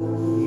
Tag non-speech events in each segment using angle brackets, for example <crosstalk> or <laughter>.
Give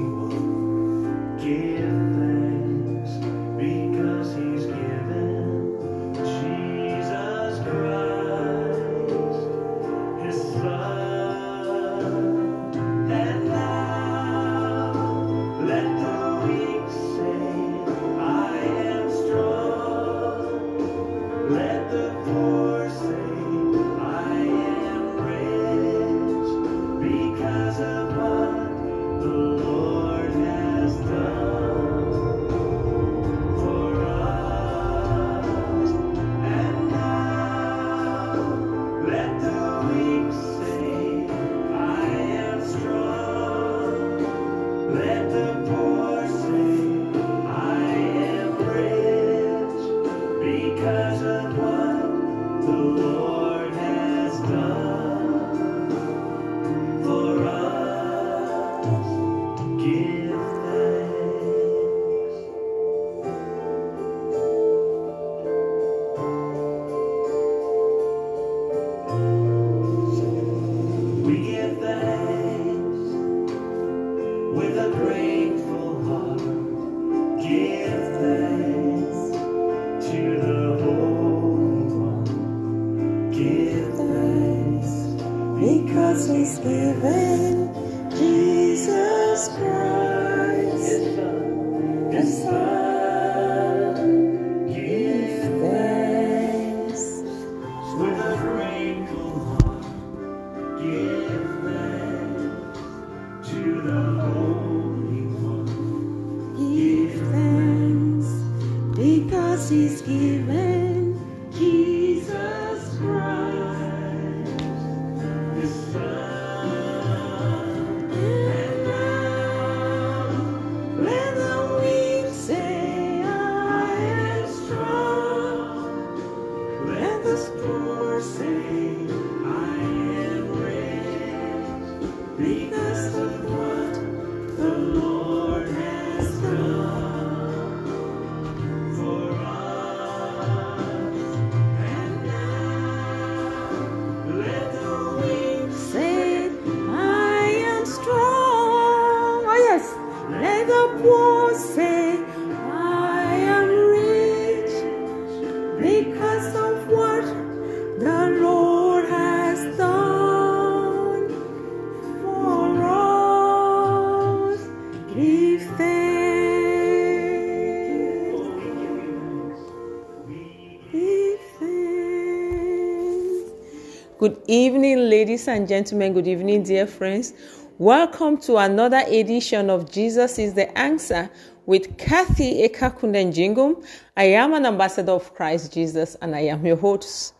and gentlemen. Good evening, dear friends. Welcome to another edition of Jesus is the Answer with Kathy Ekakunden Jingum. I am an ambassador of Christ Jesus and I am your host.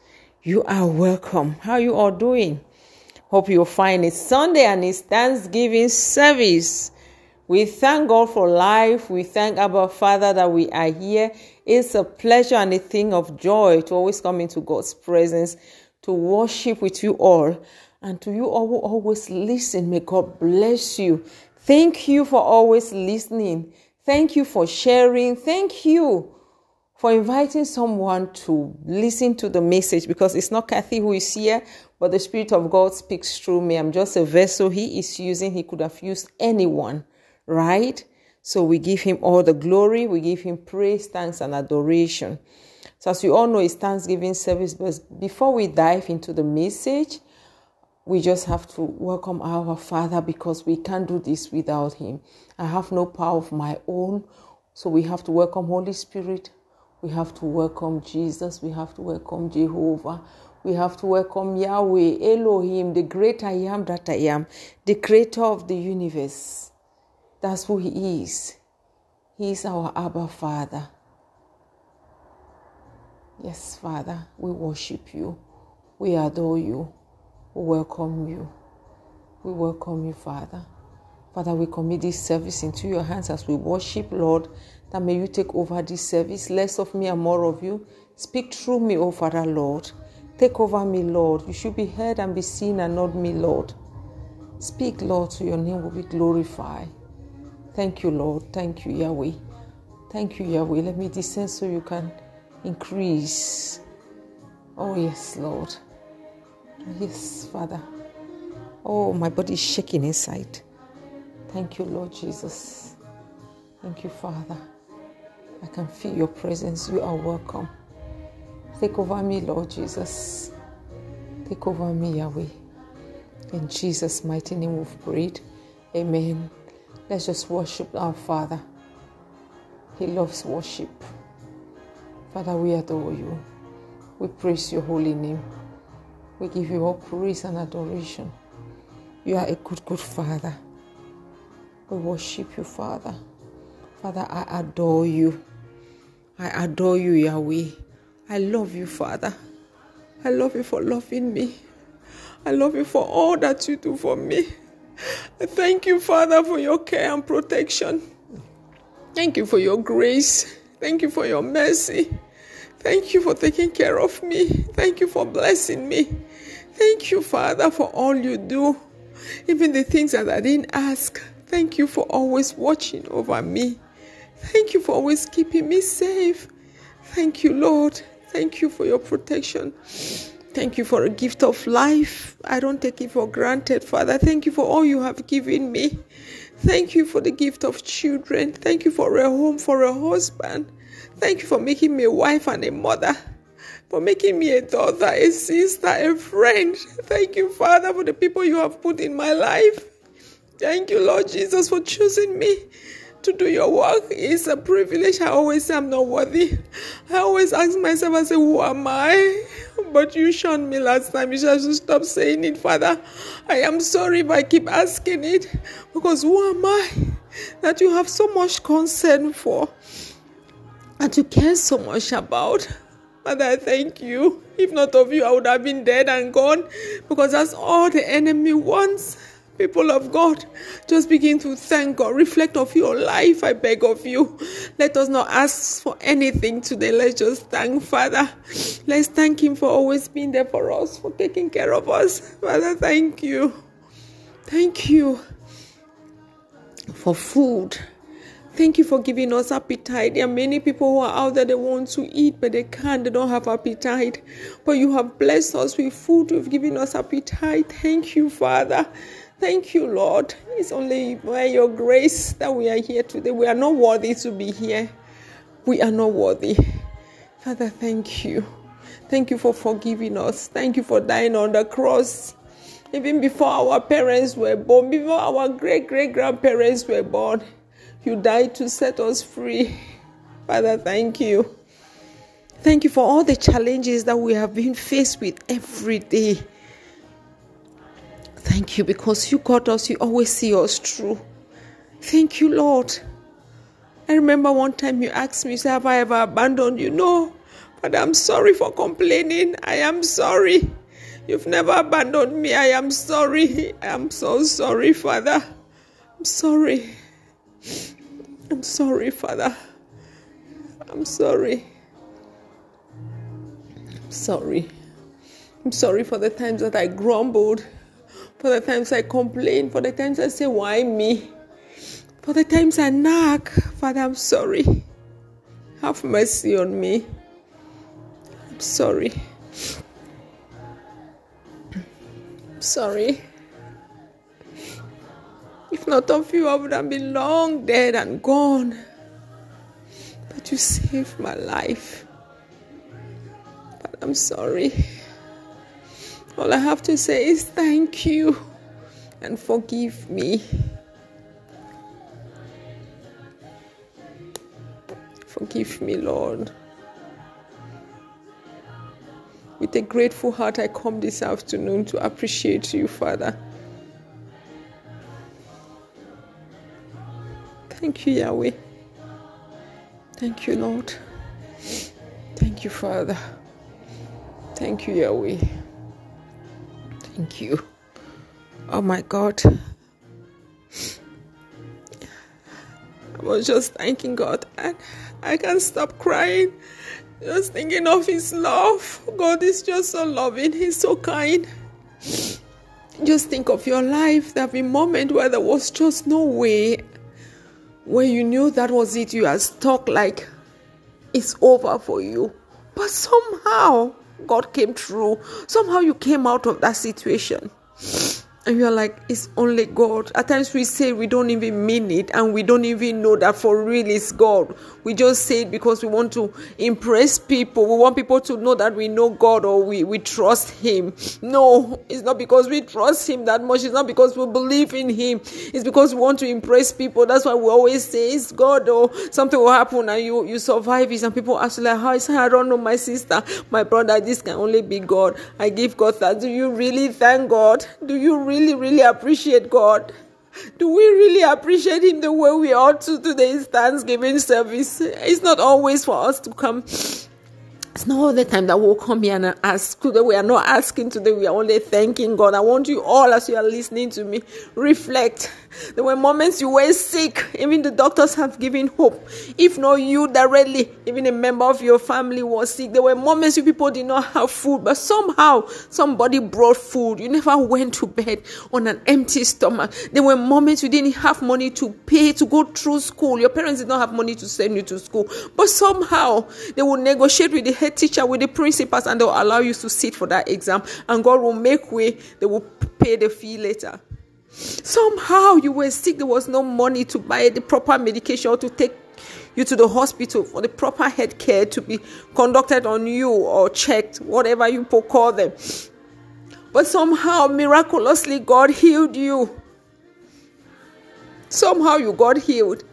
You are welcome. How are you all doing? Hope you're fine. It's Sunday and it's Thanksgiving service. We thank God for life. We thank our Father that we are here. It's a pleasure and a thing of joy to always come into God's presence, to worship with you all, and to you all who always listen. May God bless you. Thank you for always listening. Thank you for sharing. Thank you for inviting someone to listen to the message because it's not Kathy who is here, but the Spirit of God speaks through me. I'm just a vessel He is using. He could have used anyone, right? So we give Him all the glory, we give Him praise, thanks, and adoration. So, as you all know, it's Thanksgiving service, but before we dive into the message, we just have to welcome our Father because we can't do this without Him. I have no power of my own, so we have to welcome Holy Spirit. We have to welcome Jesus. We have to welcome Jehovah. We have to welcome Yahweh, Elohim, the great I am that I am, the creator of the universe. That's who He is. He is our Abba Father. Yes, Father, we worship you. We adore you. We welcome you. We welcome you, Father. Father, we commit this service into your hands as we worship, Lord, that may you take over this service. Less of me and more of you. Speak through me, O Father, Lord. Take over me, Lord. You should be heard and be seen and not me, Lord. Speak, Lord, so your name will be glorified. Thank you, Lord. Thank you, Yahweh. Thank you, Yahweh. Let me descend so you can increase. Oh, yes, Lord. Yes, Father. Oh, my body is shaking inside. Thank you, Lord Jesus. Thank you, Father. I can feel your presence. You are welcome. Take over me, Lord Jesus. Take over me, Yahweh. In Jesus' mighty name we've prayed. Amen. Let's just worship our Father. He loves worship. Father, we adore you. We praise your holy name. We give you all praise and adoration. You are a good, good Father. We worship you, Father. Father, I adore you. I adore you, Yahweh. I love you, Father. I love you for loving me. I love you for all that you do for me. I thank you, Father, for your care and protection. Thank you for your grace. Thank you for your mercy. Thank you for taking care of me. Thank you for blessing me. Thank you, Father, for all you do. Even the things that I didn't ask. Thank you for always watching over me. Thank you for always keeping me safe. Thank you, Lord. Thank you for your protection. Thank you for a gift of life. I don't take it for granted, Father. Thank you for all you have given me. Thank you for the gift of children. Thank you for a home, for a husband. Thank you for making me a wife and a mother, for making me a daughter, a sister, a friend. Thank you, Father, for the people you have put in my life. Thank you, Lord Jesus, for choosing me to do your work. It's a privilege. I always say I'm not worthy. I always ask myself, I say, Who am I? But you shunned me last time. You should stop saying it, Father. I am sorry if I keep asking it. Because who am I that you have so much concern for? That you care so much about? Father, I thank you. If not of you, I would have been dead and gone. Because that's all the enemy wants people of God, just begin to thank God. Reflect of your life, I beg of you. Let us not ask for anything today. Let's just thank Father. Let's thank Him for always being there for us, for taking care of us. Father, thank you. Thank you for food. Thank you for giving us appetite. There are many people who are out there, they want to eat, but they can't, they don't have appetite. But you have blessed us with food, you've given us appetite. Thank you, Father. Thank you, Lord. It's only by your grace that we are here today. We are not worthy to be here. We are not worthy. Father, thank you. Thank you for forgiving us. Thank you for dying on the cross. Even before our parents were born, before our great great grandparents were born, you died to set us free. <laughs> Father, thank you. Thank you for all the challenges that we have been faced with every day. Thank you because you got us, you always see us through. Thank you, Lord. I remember one time you asked me, Have I ever abandoned you? No, but I'm sorry for complaining. I am sorry. You've never abandoned me. I am sorry. I am so sorry, Father. I'm sorry. I'm sorry, Father. I'm sorry. I'm sorry. I'm sorry for the times that I grumbled for the times I complained, for the times I say, Why me? For the times I nag, Father, I'm sorry. Have mercy on me. I'm sorry. I'm sorry. If not of you, I would have been long dead and gone. But you saved my life. But I'm sorry. All I have to say is thank you and forgive me. Forgive me, Lord. With a grateful heart, I come this afternoon to appreciate you, Father. Thank you, Yahweh. Thank you, Lord. Thank you, Father. Thank you, Yahweh. Thank you. Oh my God. I was just thanking God and I can't stop crying. Just thinking of His love. God is just so loving, He's so kind. Just think of your life. There have been moments where there was just no way, where you knew that was it. You are stuck like it's over for you. But somehow, God came through. Somehow you came out of that situation. And you're like, it's only God. At times we say we don't even mean it and we don't even know that for real it's God. We just say it because we want to impress people. We want people to know that we know God or we, we trust Him. No, it's not because we trust Him that much. It's not because we believe in Him. It's because we want to impress people. That's why we always say it's God or something will happen and you, you survive it. And people ask like, how is I don't know my sister, my brother. This can only be God. I give God that. Do you really thank God? Do you really really, really appreciate God? Do we really appreciate Him the way we ought to today's Thanksgiving service? It's not always for us to come. It's not all the time that we'll come here and ask. Today we are not asking today, we are only thanking God. I want you all, as you are listening to me, reflect there were moments you were sick. Even the doctors have given hope. If not you directly, even a member of your family was sick. There were moments you people did not have food, but somehow somebody brought food. You never went to bed on an empty stomach. There were moments you didn't have money to pay to go through school. Your parents did not have money to send you to school. But somehow they will negotiate with the head teacher, with the principals, and they'll allow you to sit for that exam. And God will make way. They will pay the fee later. Somehow you were sick, there was no money to buy the proper medication or to take you to the hospital for the proper health care to be conducted on you or checked, whatever you call them. But somehow, miraculously, God healed you. Somehow you got healed.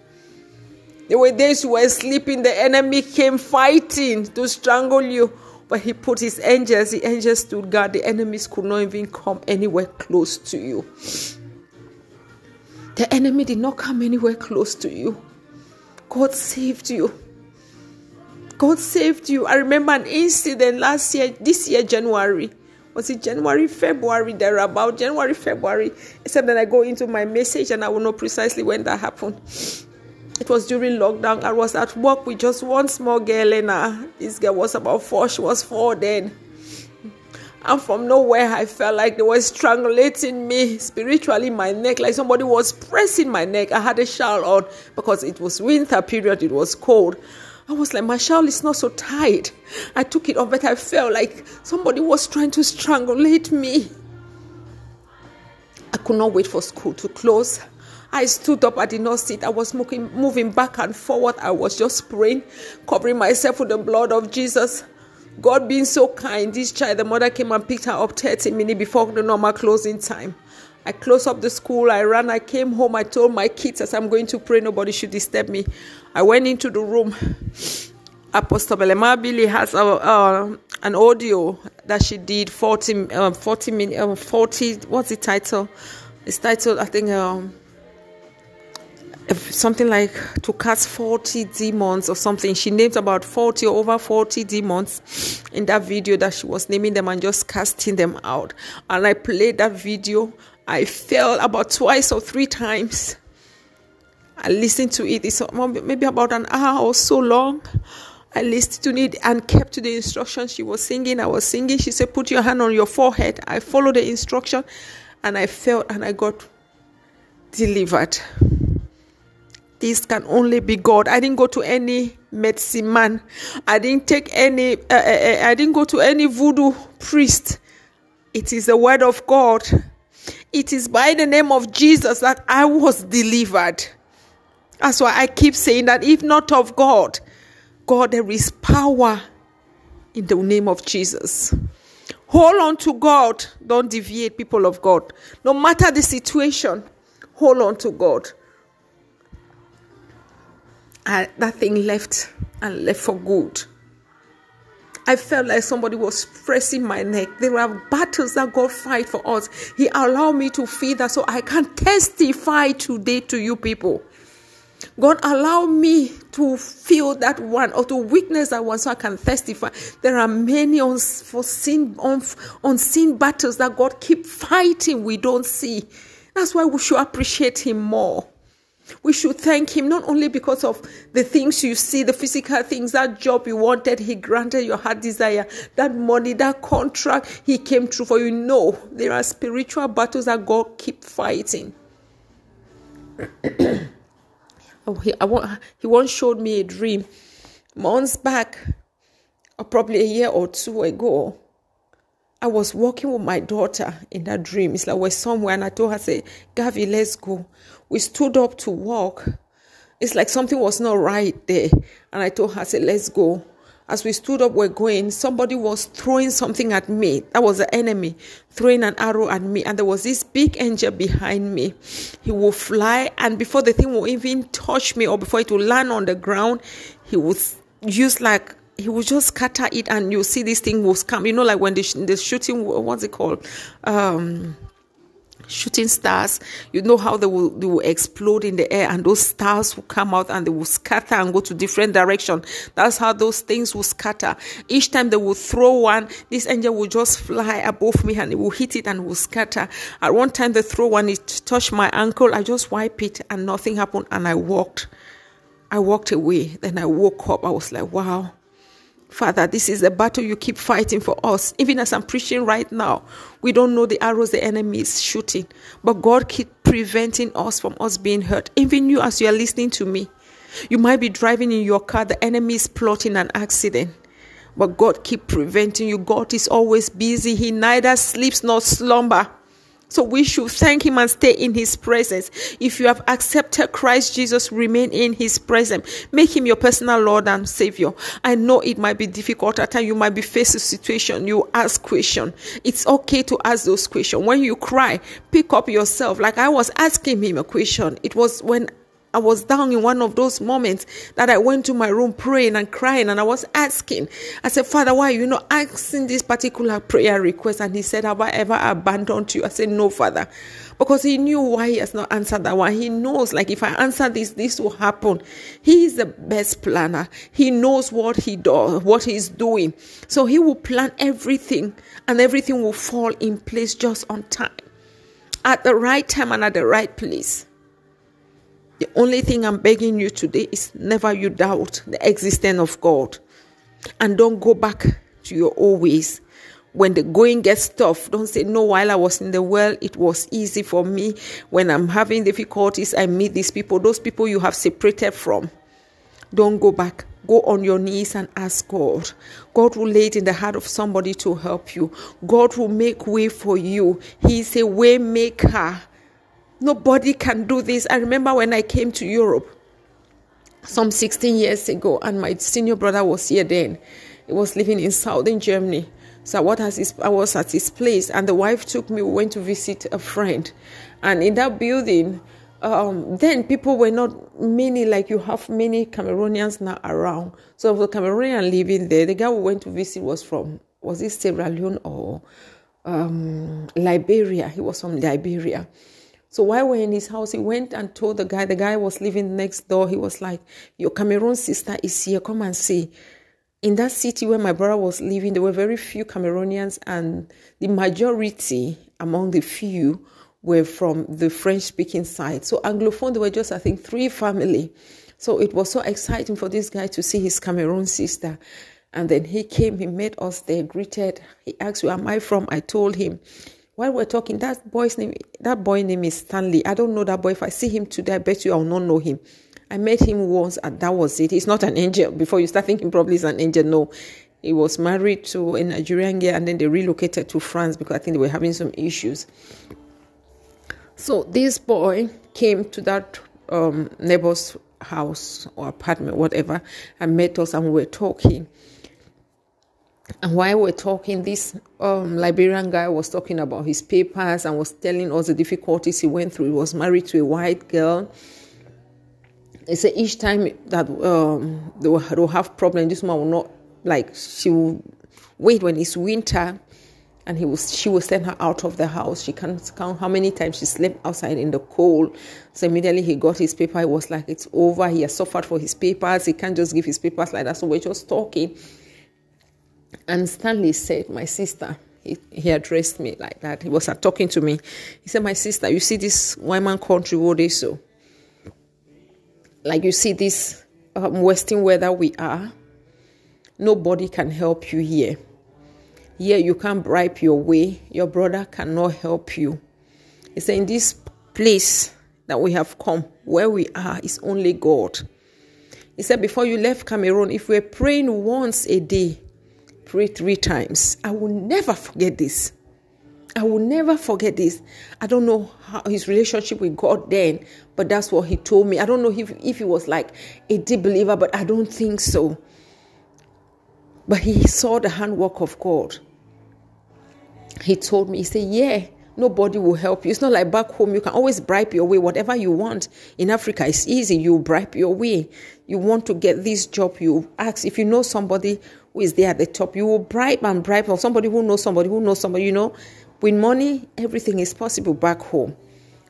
There were days you were sleeping, the enemy came fighting to strangle you. But he put his angels, the angels stood guard, the enemies could not even come anywhere close to you. The enemy did not come anywhere close to you. God saved you. God saved you. I remember an incident last year, this year, January. Was it January, February, there about January, February? Except that I go into my message and I will know precisely when that happened. It was during lockdown. I was at work with just one small girl, and this girl was about four. She was four then. And from nowhere, I felt like they were strangulating me spiritually, my neck, like somebody was pressing my neck. I had a shawl on because it was winter period, it was cold. I was like, my shawl is not so tight. I took it off, but I felt like somebody was trying to strangulate me. I could not wait for school to close. I stood up, I did not sit. I was moving, moving back and forward. I was just praying, covering myself with the blood of Jesus. God being so kind, this child, the mother came and picked her up 30 minutes before the normal closing time. I closed up the school, I ran, I came home, I told my kids as I'm going to pray, nobody should disturb me. I went into the room. Apostle Belema Billy has a, uh, an audio that she did 40, uh, 40 minutes, uh, 40, what's the title? It's titled, I think, um, something like to cast 40 demons or something. She named about 40 or over 40 demons in that video that she was naming them and just casting them out. And I played that video. I fell about twice or three times. I listened to it. It's maybe about an hour or so long. I listened to it and kept to the instructions she was singing. I was singing. She said, Put your hand on your forehead. I followed the instruction and I felt and I got delivered. This can only be God. I didn't go to any medicine man. I didn't take any, uh, uh, I didn't go to any voodoo priest. It is the word of God. It is by the name of Jesus that I was delivered. That's why I keep saying that if not of God, God, there is power in the name of Jesus. Hold on to God. Don't deviate, people of God. No matter the situation, hold on to God. I, that thing left and left for good. I felt like somebody was pressing my neck. There are battles that God fight for us. He allowed me to feel that so I can testify today to you people. God allow me to feel that one or to witness that one so I can testify. There are many unforeseen, unseen battles that God keep fighting we don't see. That's why we should appreciate Him more. We should thank Him not only because of the things you see, the physical things, that job you wanted, He granted your heart desire, that money, that contract, He came through for you. No, there are spiritual battles that God keep fighting. <coughs> oh, he, I want, he once showed me a dream months back, or probably a year or two ago. I was walking with my daughter in that dream. It's like we're somewhere, and I told her, I "Say, Gavi, let's go." We stood up to walk. It's like something was not right there, and I told her, "Say, let's go." As we stood up, we're going. Somebody was throwing something at me. That was the enemy throwing an arrow at me, and there was this big angel behind me. He will fly, and before the thing will even touch me, or before it will land on the ground, he would use like he will just scatter it and you see this thing will come you know like when the, the shooting what's it called um shooting stars. You know how they will they will explode in the air and those stars will come out and they will scatter and go to different direction. That's how those things will scatter. Each time they will throw one this angel will just fly above me and it will hit it and will scatter. At one time they throw one it touched my ankle. I just wipe it and nothing happened and i walked. I walked away. Then i woke up. I was like wow Father, this is the battle you keep fighting for us. Even as I'm preaching right now, we don't know the arrows the enemy is shooting, but God keep preventing us from us being hurt. Even you, as you are listening to me, you might be driving in your car, the enemy is plotting an accident, but God keep preventing you. God is always busy. He neither sleeps nor slumber. So we should thank him and stay in his presence. If you have accepted Christ Jesus, remain in his presence. Make him your personal Lord and Savior. I know it might be difficult at times. You might be faced with a situation. You ask question. It's okay to ask those questions. When you cry, pick up yourself. Like I was asking him a question. It was when I was down in one of those moments that I went to my room praying and crying and I was asking. I said, Father, why you not asking this particular prayer request? And he said, Have I ever abandoned you? I said, No, Father. Because he knew why he has not answered that one. He knows, like, if I answer this, this will happen. He is the best planner. He knows what he does, what he's doing. So he will plan everything and everything will fall in place just on time, at the right time and at the right place. The only thing I'm begging you today is never you doubt the existence of God. And don't go back to your old ways. When the going gets tough, don't say, No, while I was in the world, it was easy for me. When I'm having difficulties, I meet these people, those people you have separated from. Don't go back. Go on your knees and ask God. God will lay it in the heart of somebody to help you. God will make way for you. He is a way maker. Nobody can do this. I remember when I came to Europe some 16 years ago, and my senior brother was here then. He was living in southern Germany. So I was at his place, and the wife took me. We went to visit a friend, and in that building, um, then people were not many like you have many Cameroonians now around. So the Cameroonian living there, the guy we went to visit was from was it Sierra Leone or um, Liberia? He was from Liberia. So while we're in his house, he went and told the guy, the guy was living next door. He was like, Your Cameroon sister is here. Come and see. In that city where my brother was living, there were very few Cameroonians, and the majority among the few were from the French speaking side. So Anglophone, there were just, I think, three family. So it was so exciting for this guy to see his Cameroon sister. And then he came, he met us there, greeted. He asked, Where am I from? I told him while we're talking, that boy's name, that boy name is Stanley. I don't know that boy. If I see him today, I bet you I'll not know him. I met him once, and that was it. He's not an angel. Before you start thinking probably he's an angel, no. He was married to a Nigerian girl, and then they relocated to France because I think they were having some issues. So this boy came to that um, neighbor's house or apartment, whatever, and met us, and we were talking. And while we're talking, this um, Liberian guy was talking about his papers and was telling us the difficulties he went through. He was married to a white girl. He said each time that um, they, will, have problems, this woman will not like she will wait when it's winter, and he was she will send her out of the house. She can't count how many times she slept outside in the cold. So immediately he got his paper. It was like it's over. He has suffered for his papers. He can't just give his papers like that. So we're just talking. And Stanley said, My sister, he, he addressed me like that. He was uh, talking to me. He said, My sister, you see this Wyman country, what is so? Like you see this um, Western weather we are, nobody can help you here. Here you can't bribe your way. Your brother cannot help you. He said, In this place that we have come, where we are, is only God. He said, Before you left Cameroon, if we're praying once a day, pray three times. I will never forget this. I will never forget this. I don't know how his relationship with God then, but that's what he told me. I don't know if, if he was like a deep believer, but I don't think so. But he saw the handwork of God. He told me, he said, Yeah, nobody will help you. It's not like back home, you can always bribe your way, whatever you want. In Africa, it's easy. You bribe your way. You want to get this job, you ask. If you know somebody who is there at the top, you will bribe and bribe, or somebody who knows somebody who knows somebody, you know. With money, everything is possible back home.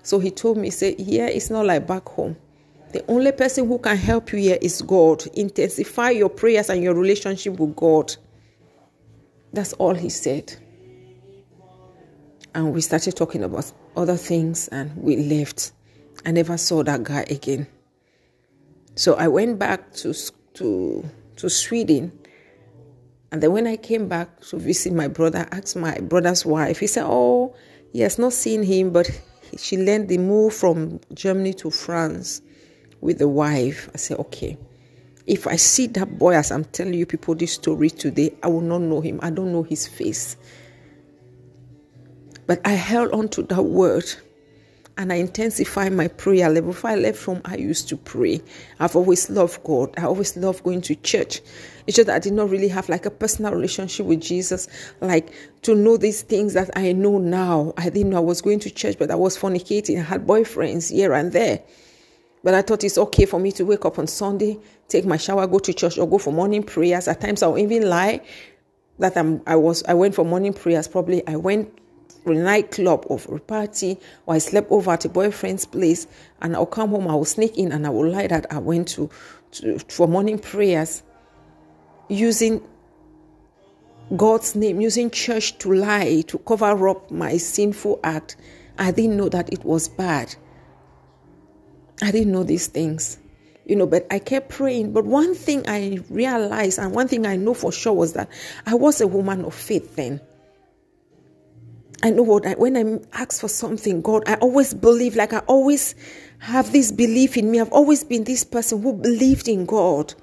So he told me, he said, Yeah, it's not like back home. The only person who can help you here is God. Intensify your prayers and your relationship with God. That's all he said. And we started talking about other things and we left. I never saw that guy again. So I went back to to to Sweden. And then when I came back to visit my brother, I asked my brother's wife. He said, "Oh, he has not seen him, but she learned the move from Germany to France with the wife." I said, "Okay." If I see that boy as I'm telling you people this story today, I will not know him. I don't know his face. But I held on to that word and I intensified my prayer level. Before I left home, I used to pray. I've always loved God. I always loved going to church. It's just that I did not really have like a personal relationship with Jesus, like to know these things that I know now. I didn't know I was going to church, but I was fornicating. I had boyfriends here and there. But I thought it's okay for me to wake up on Sunday, take my shower, go to church, or go for morning prayers. At times I'll even lie that I'm, I was I went for morning prayers. Probably I went nightclub or a party, or I slept over at a boyfriend's place, and I'll come home, I will sneak in, and I will lie that I went to, to for morning prayers, using God's name, using church to lie to cover up my sinful act. I didn't know that it was bad. I didn't know these things you know, but I kept praying. But one thing I realized, and one thing I know for sure, was that I was a woman of faith then. I know what I, when I ask for something, God, I always believe, like I always have this belief in me. I've always been this person who believed in God.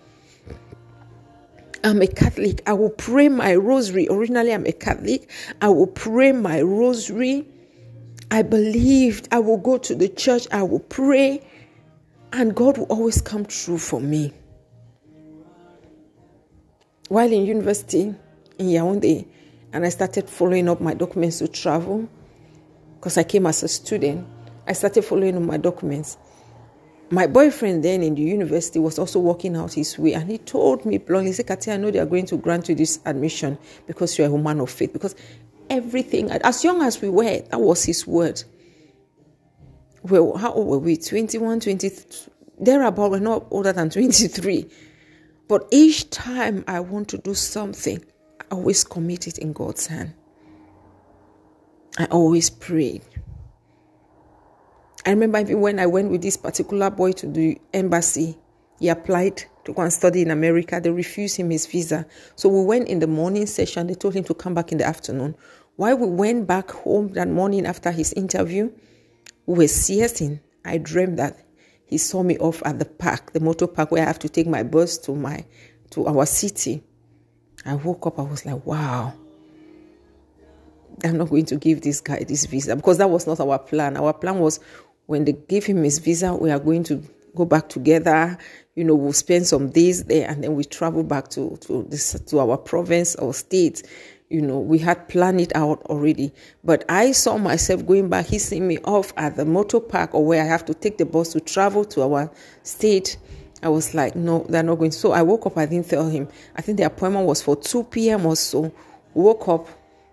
I'm a Catholic. I will pray my rosary. Originally, I'm a Catholic. I will pray my rosary. I believed I will go to the church. I will pray. And God will always come true for me. While in university in Yaoundé, and I started following up my documents to travel, because I came as a student, I started following up my documents. My boyfriend then in the university was also working out his way, and he told me bluntly, he said, Katia, I know they are going to grant you this admission because you're a woman of faith. Because everything, as young as we were, that was his word well, how old were we? 21, 20, thereabout, we're not older than 23. But each time I want to do something, I always commit it in God's hand. I always prayed. I remember even when I went with this particular boy to the embassy, he applied to go and study in America. They refused him his visa. So we went in the morning session. They told him to come back in the afternoon. While we went back home that morning after his interview, we were siesting. I dreamed that he saw me off at the park, the motor park where I have to take my bus to my to our city. I woke up, I was like, wow. I'm not going to give this guy this visa because that was not our plan. Our plan was when they give him his visa, we are going to go back together. You know, we'll spend some days there and then we travel back to to this to our province or state you know, we had planned it out already. But I saw myself going back, sent me off at the motor park or where I have to take the bus to travel to our state. I was like, no, they're not going. So I woke up, I didn't tell him. I think the appointment was for 2 p.m. or so. Woke up,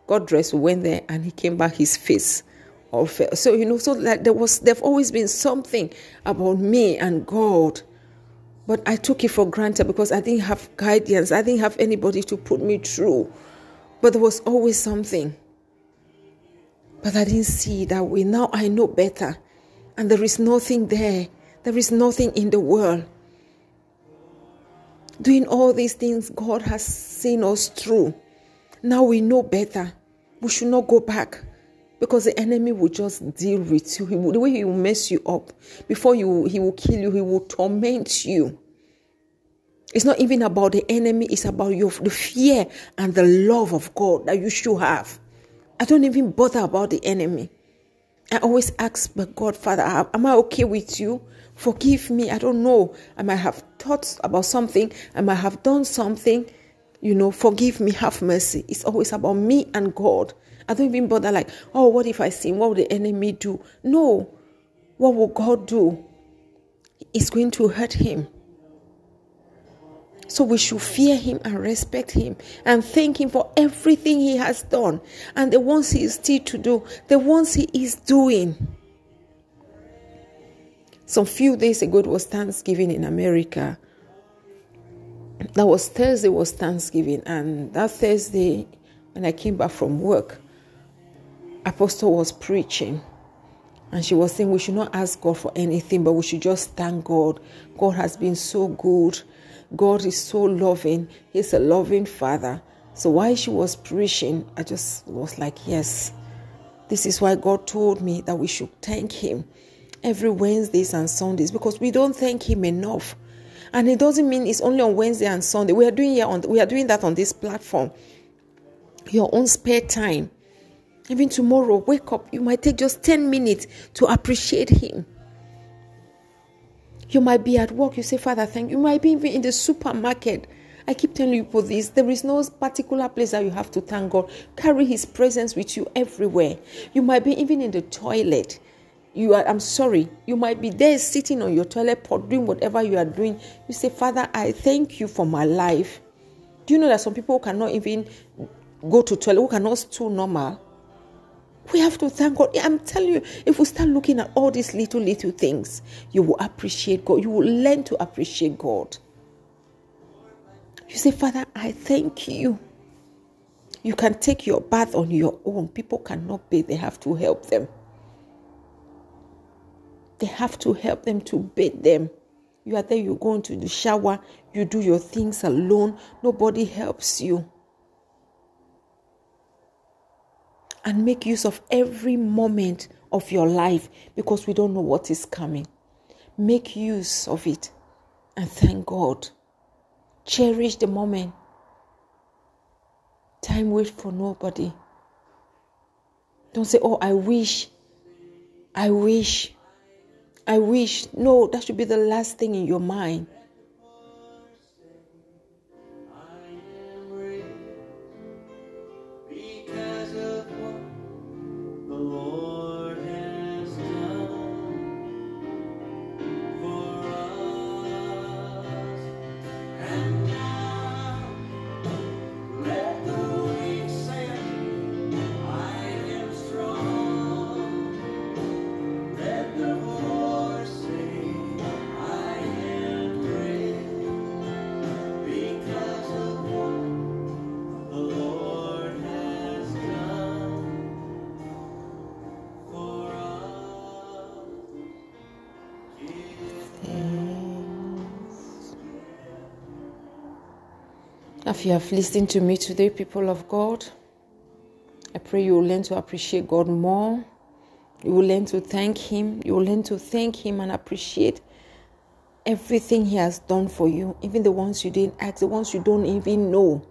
got dressed, went there, and he came back, his face all fell. So, you know, so like there was, there've always been something about me and God. But I took it for granted because I didn't have guidance. I didn't have anybody to put me through. But there was always something. But I didn't see that way. Now I know better. And there is nothing there. There is nothing in the world. Doing all these things, God has seen us through. Now we know better. We should not go back because the enemy will just deal with you. Will, the way he will mess you up before you, he will kill you. He will torment you. It's not even about the enemy, it's about your the fear and the love of God that you should have. I don't even bother about the enemy. I always ask my God, Father, am I okay with you? Forgive me. I don't know. I might have thought about something. I might have done something. You know, forgive me, have mercy. It's always about me and God. I don't even bother like, oh, what if I sin? What will the enemy do? No. What will God do? It's going to hurt him. So we should fear him and respect him and thank him for everything he has done and the ones he is still to do, the ones he is doing. Some few days ago, it was Thanksgiving in America. That was Thursday, was Thanksgiving, and that Thursday, when I came back from work, Apostle was preaching. And she was saying we should not ask God for anything, but we should just thank God. God has been so good. God is so loving. He's a loving Father. So while she was preaching, I just was like, yes, this is why God told me that we should thank Him every Wednesdays and Sundays because we don't thank Him enough. And it doesn't mean it's only on Wednesday and Sunday. We are doing here on we are doing that on this platform. Your own spare time. Even tomorrow, wake up. You might take just 10 minutes to appreciate Him. You might be at work, you say, Father, thank you. You might be even in the supermarket. I keep telling you for this. There is no particular place that you have to thank God. Carry His presence with you everywhere. You might be even in the toilet. You are, I'm sorry, you might be there sitting on your toilet pot doing whatever you are doing. You say, Father, I thank you for my life. Do you know that some people cannot even go to toilet, who cannot stool normal? We have to thank God. I'm telling you, if we start looking at all these little, little things, you will appreciate God. You will learn to appreciate God. You say, Father, I thank you. You can take your bath on your own. People cannot bathe, they have to help them. They have to help them to bathe them. You are there, you go into the shower, you do your things alone, nobody helps you. And make use of every moment of your life because we don't know what is coming. Make use of it and thank God. Cherish the moment. Time waits for nobody. Don't say, Oh, I wish, I wish, I wish. No, that should be the last thing in your mind. If you have listened to me today, people of God, I pray you will learn to appreciate God more. You will learn to thank Him. You will learn to thank Him and appreciate everything He has done for you, even the ones you didn't ask, the ones you don't even know.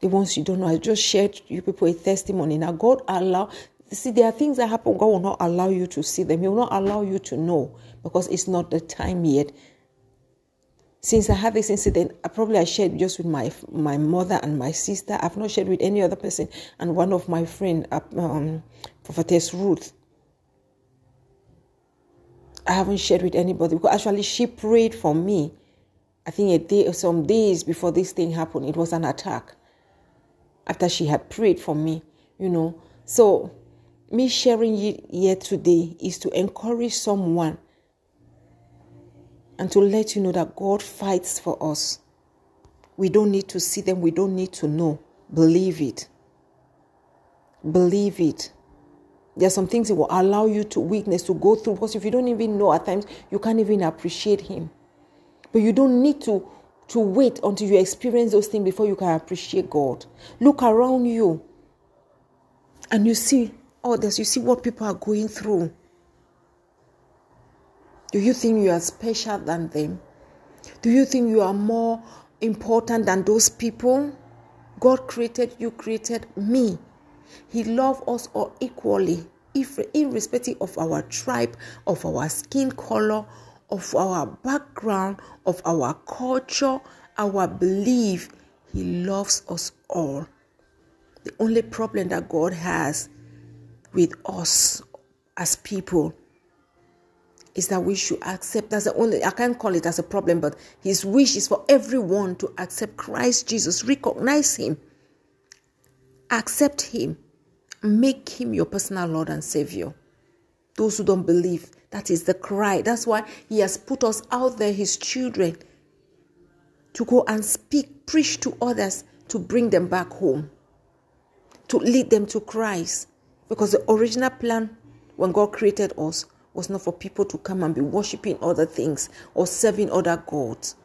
The ones you don't know. I just shared you people a testimony. Now, God allow. See, there are things that happen. God will not allow you to see them. He will not allow you to know because it's not the time yet since I had this incident, I probably I shared just with my my mother and my sister. I've not shared with any other person, and one of my friend, uh, um, Prophetess Ruth. I haven't shared with anybody because actually she prayed for me. I think a day some days before this thing happened, it was an attack. After she had prayed for me, you know. So me sharing it here today is to encourage someone and to let you know that God fights for us. We don't need to see them, we don't need to know. Believe it. Believe it. There are some things that will allow you to weakness to go through because if you don't even know at times, you can't even appreciate Him. But you don't need to, to wait until you experience those things before you can appreciate God. Look around you and you see others, you see what people are going through. Do you think you are special than them? Do you think you are more important than those people? God created you, created me. He loved us all equally, if, irrespective of our tribe, of our skin color, of our background, of our culture, our belief. He loves us all. The only problem that God has with us as people is that we should accept that's the only I can't call it as a problem, but his wish is for everyone to accept Christ Jesus, recognize him, accept him, make him your personal Lord and Savior. Those who don't believe, that is the cry. That's why he has put us out there, his children, to go and speak, preach to others, to bring them back home, to lead them to Christ. Because the original plan when God created us was not for people to come and be worshiping other things or serving other gods.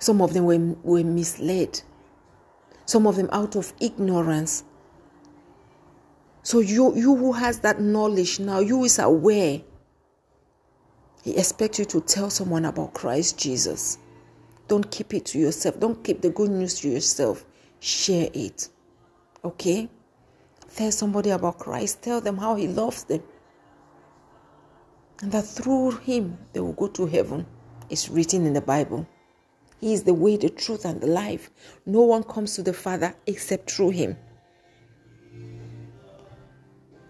Some of them were, were misled, some of them out of ignorance. So you you who has that knowledge now, you is aware. He expects you to tell someone about Christ Jesus. Don't keep it to yourself. Don't keep the good news to yourself. Share it. Okay? Tell somebody about Christ. Tell them how he loves them and that through him they will go to heaven. is written in the Bible. He is the way, the truth, and the life. No one comes to the Father except through him.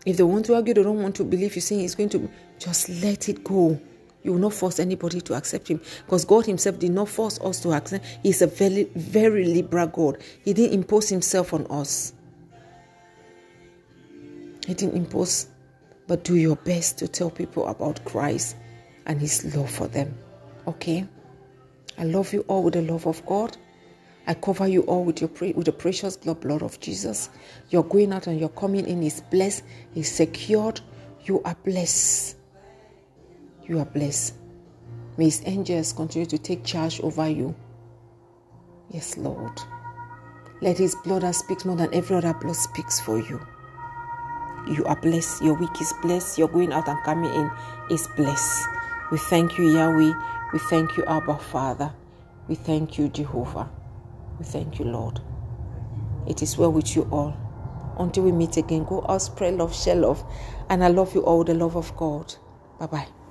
If they want to argue, they don't want to believe you're saying he's going to just let it go. You will not force anybody to accept him because God Himself did not force us to accept. He's a very, very liberal God. He didn't impose Himself on us. He didn't impose but do your best to tell people about Christ and His love for them. Okay? I love you all with the love of God. I cover you all with your with the precious blood, blood of Jesus. You're going out and you're coming in is blessed, is secured. You are blessed. You are blessed. May His angels continue to take charge over you. Yes, Lord. Let His blood that speaks more than every other blood speaks for you. You are blessed. Your week is blessed. You're going out and coming in is blessed. We thank you, Yahweh. We thank you, Abba Father. We thank you, Jehovah. We thank you, Lord. It is well with you all. Until we meet again, go out, spread love, share love. And I love you all, the love of God. Bye bye.